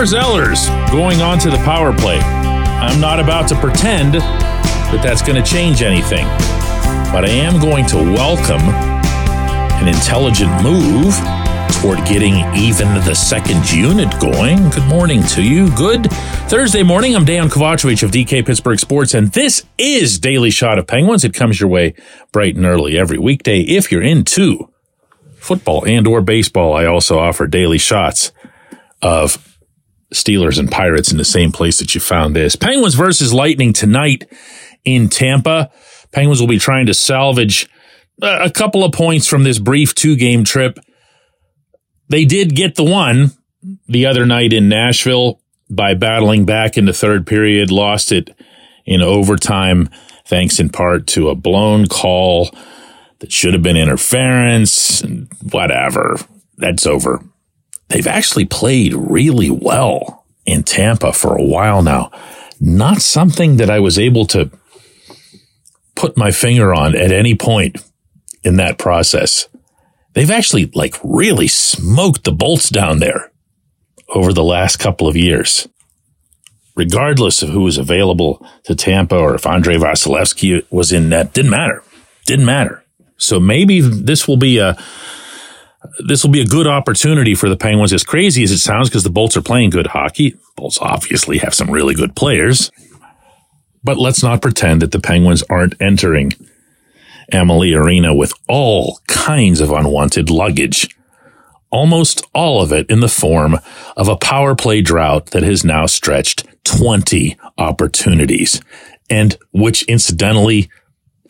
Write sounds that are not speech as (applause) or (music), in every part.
Lars Eller's going on to the power play. I'm not about to pretend that that's going to change anything, but I am going to welcome an intelligent move toward getting even the second unit going. Good morning to you. Good Thursday morning. I'm Dejan Kovacevic of DK Pittsburgh Sports, and this is Daily Shot of Penguins. It comes your way bright and early every weekday. If you're into football and or baseball, I also offer daily shots of Steelers and Pirates in the same place that you found this. Penguins versus Lightning tonight in Tampa. Penguins will be trying to salvage a couple of points from this brief two game trip they did get the one the other night in Nashville by battling back in the third period, lost it in overtime, thanks in part to a blown call that should have been interference and whatever. That's over. They've actually played really well in Tampa for a while now. Not something that I was able to put my finger on at any point in that process they've actually like really smoked the bolts down there over the last couple of years. Regardless of who was available to Tampa or if Andrei Vasilevskiy was in net, didn't matter. Didn't matter. So maybe this will be a this will be a good opportunity for the Penguins, as crazy as it sounds, because the Bolts are playing good hockey. Bolts obviously have some really good players. But let's not pretend that the Penguins aren't entering Amalie Arena with all kinds of unwanted luggage. Almost all of it in the form of a power play drought that has now stretched 20 opportunities and which incidentally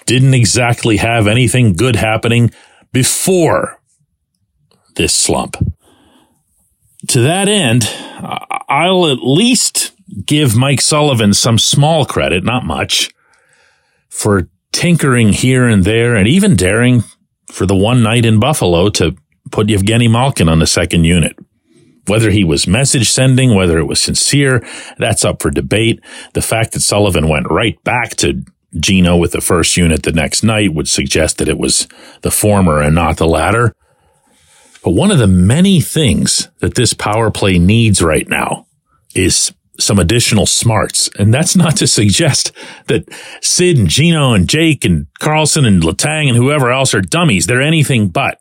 didn't exactly have anything good happening before this slump. To that end, I'll at least give Mike Sullivan some small credit, not much, for tinkering here and there and even daring for the one night in Buffalo to put Evgeny Malkin on the second unit. Whether he was message sending, whether it was sincere, that's up for debate. The fact that Sullivan went right back to Gino with the first unit the next night would suggest that it was the former and not the latter. But one of the many things that this power play needs right now is some additional smarts. And that's not to suggest that Sid and Gino and Jake and Karlsson and Letang and whoever else are dummies. They're anything but.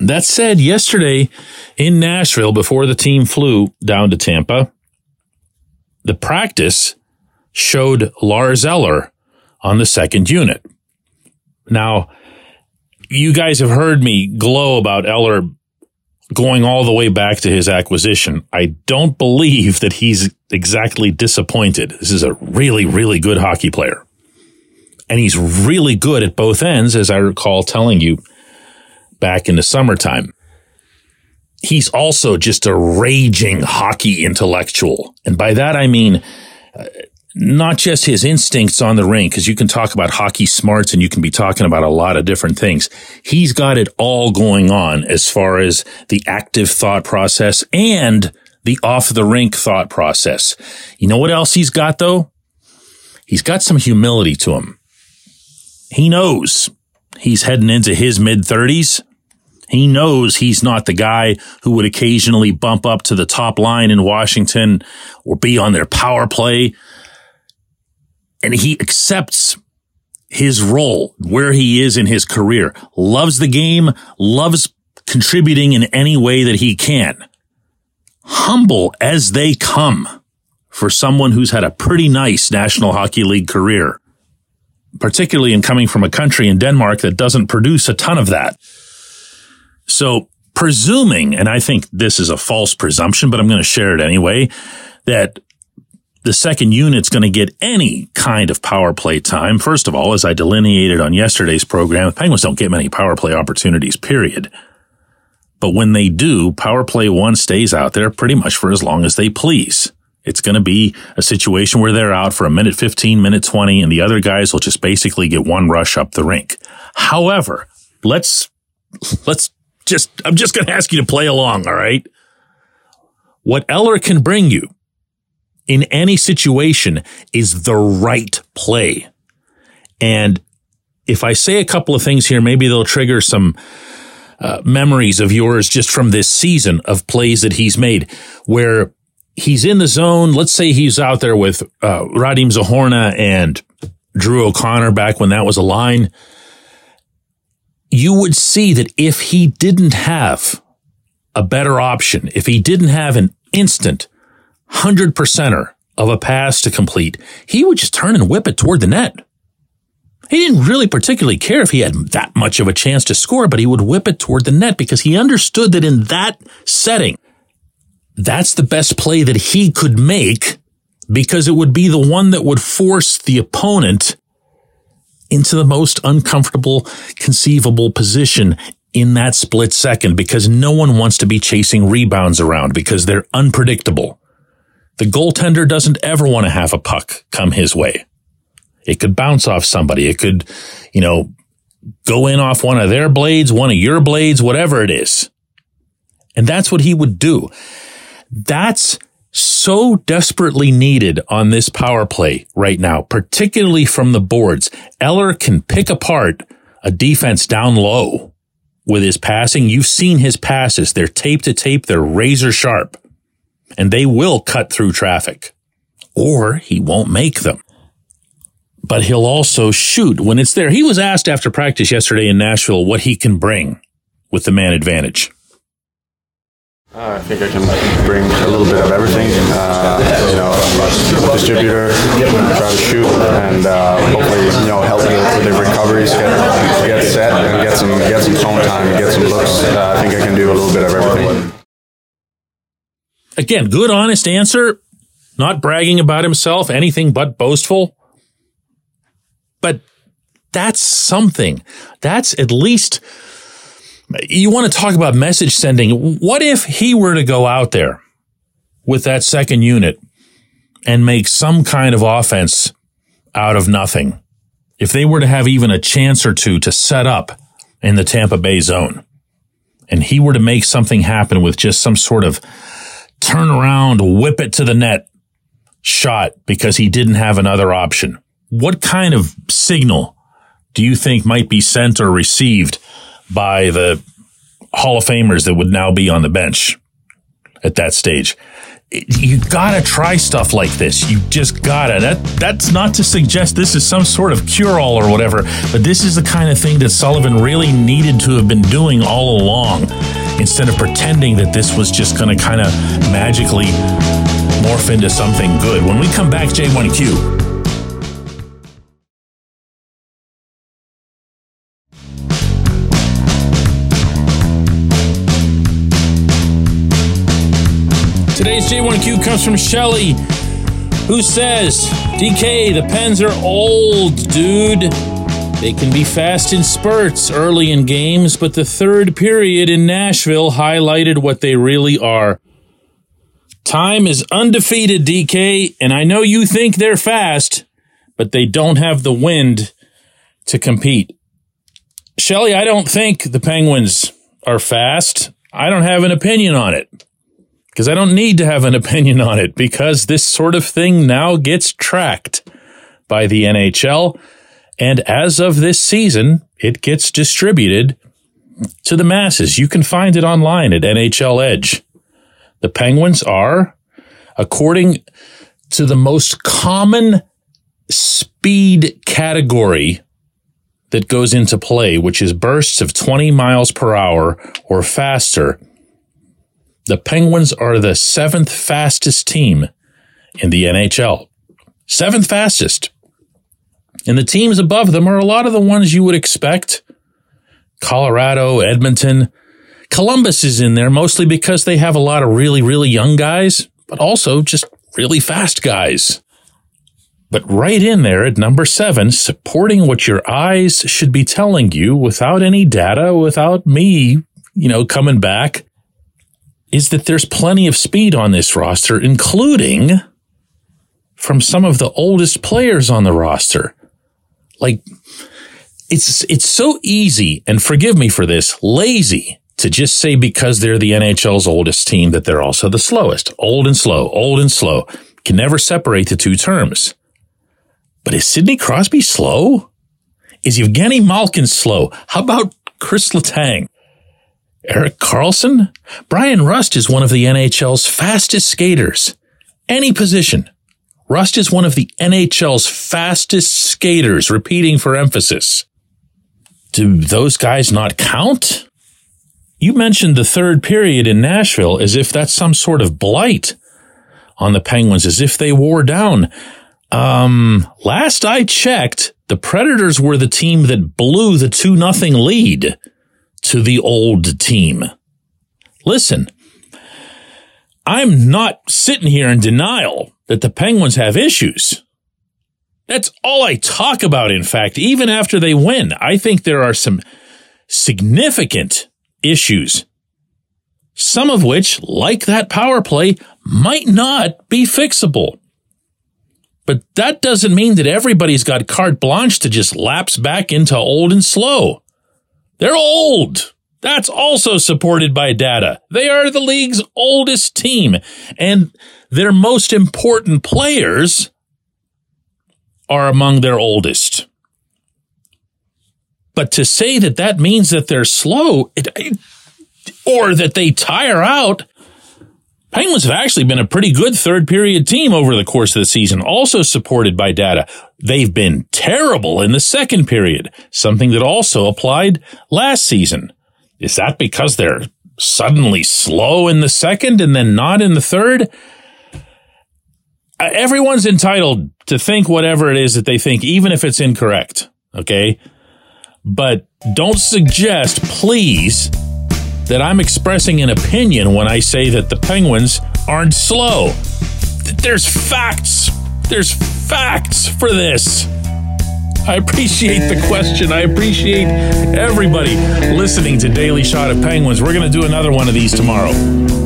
That said, yesterday in Nashville, before the team flew down to Tampa, the practice showed Lars Eller on the second unit. Now, you guys have heard me glow about Eller going all the way back to his acquisition, I don't believe that he's exactly disappointed. This is a really, really good hockey player. And he's really good at both ends, as I recall telling you back in the summertime. He's also just a raging hockey intellectual. And by that, I mean, not just his instincts on the rink, because you can talk about hockey smarts and you can be talking about a lot of different things. He's got it all going on as far as the active thought process and the off the rink thought process. You know what else he's got though? He's got some humility to him. He knows he's heading into his mid thirties. He knows he's not the guy who would occasionally bump up to the top line in Washington or be on their power play and he accepts his role where he is in his career, loves the game, loves contributing in any way that he can. Humble as they come for someone who's had a pretty nice National Hockey League career, particularly in coming from a country in Denmark that doesn't produce a ton of that. So presuming, and I think this is a false presumption, but I'm going to share it anyway, that the second unit's going to get any kind of power play time. First of all, as I delineated on yesterday's program, the Penguins don't get many power play opportunities, period. But when they do, power play one stays out there pretty much for as long as they please. It's going to be a situation where they're out for a minute 15, minute 20, and the other guys will just basically get one rush up the rink. However, let's, let's just, I'm just going to ask you to play along. All right. What Eller can bring you in any situation is the right play. And if I say a couple of things here, maybe they'll trigger some uh, memories of yours just from this season of plays that he's made where he's in the zone. Let's say he's out there with uh, Radim Zohorna and Drew O'Connor back when that was a line. You would see that if he didn't have a better option, if he didn't have an instant hundred percenter of a pass to complete, he would just turn and whip it toward the net. He didn't really particularly care if he had that much of a chance to score, but he would whip it toward the net because he understood that in that setting, that's the best play that he could make because it would be the one that would force the opponent into the most uncomfortable conceivable position in that split second because no one wants to be chasing rebounds around because they're unpredictable. The goaltender doesn't ever want to have a puck come his way. It could bounce off somebody. It could, you know, go in off one of their blades, one of your blades, whatever it is. And that's what he would do. That's so desperately needed on this power play right now, particularly from the boards. Eller can pick apart a defense down low with his passing. You've seen his passes. They're tape to tape. They're razor sharp and they will cut through traffic or he won't make them. But he'll also shoot when it's there. He was asked after practice yesterday in Nashville what he can bring with the man advantage. Uh, I think I can bring a little bit of everything. Uh, you know, distributor, try to shoot, and uh, hopefully, you know, help with the recoveries, get, get set, and get some get some phone time, get some looks. Uh, I think I can do a little bit of everything. Again, good, honest answer. Not bragging about himself, anything but boastful. But that's something. That's at least you want to talk about message sending. What if he were to go out there with that second unit and make some kind of offense out of nothing? If they were to have even a chance or two to set up in the Tampa Bay zone and he were to make something happen with just some sort of turn around, whip it to the net shot because he didn't have another option. What kind of signal do you think might be sent or received by the Hall of Famers that would now be on the bench at that stage. You gotta try stuff like this. You just gotta. That that's not to suggest this is some sort of cure-all or whatever, but this is the kind of thing that Sullivan really needed to have been doing all along, instead of pretending that this was just gonna kind of magically morph into something good. When we come back, J1Q. Today's J1Q comes from Shelly, who says, DK, the pens are old, dude. They can be fast in spurts early in games, but the third period in Nashville highlighted what they really are. Time is undefeated, DK, and I know you think they're fast, but they don't have the wind to compete. Shelly, I don't think the Penguins are fast. I don't have an opinion on it because I don't need to have an (laughs) opinion on it because this sort of thing now gets tracked by the NHL. And as of this season, it gets distributed to the masses. You can find it online at NHL Edge. The Penguins are, according to the most common speed category that goes into play, which is bursts of 20 miles per hour or faster, the Penguins are the seventh fastest team in the NHL. Seventh fastest. And the teams above them are a lot of the ones you would expect. Colorado, Edmonton. Columbus is in there mostly because they have a lot of really, really young guys, but also just really fast guys. But right in there at number seven, supporting what your eyes should be telling you without any data, without me, you know, coming back is that there's plenty of speed on this roster, including from some of the oldest players on the roster. Like it's it's so easy, and forgive me for this, lazy to just say because they're the NHL's oldest team that they're also the slowest. Old and slow, old and slow. Can never separate the two terms. But is Sidney Crosby slow? Is Evgeny Malkin slow? How about Chris Letang? Erik Karlsson? Bryan Rust is one of the NHL's fastest skaters. Any position. Rust is one of the NHL's fastest skaters, repeating for emphasis. Do those guys not count? You mentioned the third period in Nashville as if that's some sort of blight on the Penguins, as if they wore down. Um, last I checked, the Predators were the team that blew the 2 nothing lead to the old team. Listen, I'm not sitting here in denial that the Penguins have issues. That's all I talk about, in fact, even after they win. I think there are some significant issues, some of which, like that power play, might not be fixable. But that doesn't mean that everybody's got carte blanche to just lapse back into old and slow. They're old. That's also supported by data. They are the league's oldest team and their most important players are among their oldest. But to say that that means that they're slow it, or that they tire out, Penguins have actually been a pretty good third period team over the course of the season, also supported by data. They've been terrible in the second period, something that also applied last season. Is that because they're suddenly slow in the second and then not in the third? Uh, everyone's entitled to think whatever it is that they think, even if it's incorrect. Okay. But don't suggest, please, that I'm expressing an opinion when I say that the Penguins aren't slow. There's facts. There's facts for this. (laughs) I appreciate the question. I appreciate everybody listening to Daily Shot of Penguins. We're going to do another one of these tomorrow.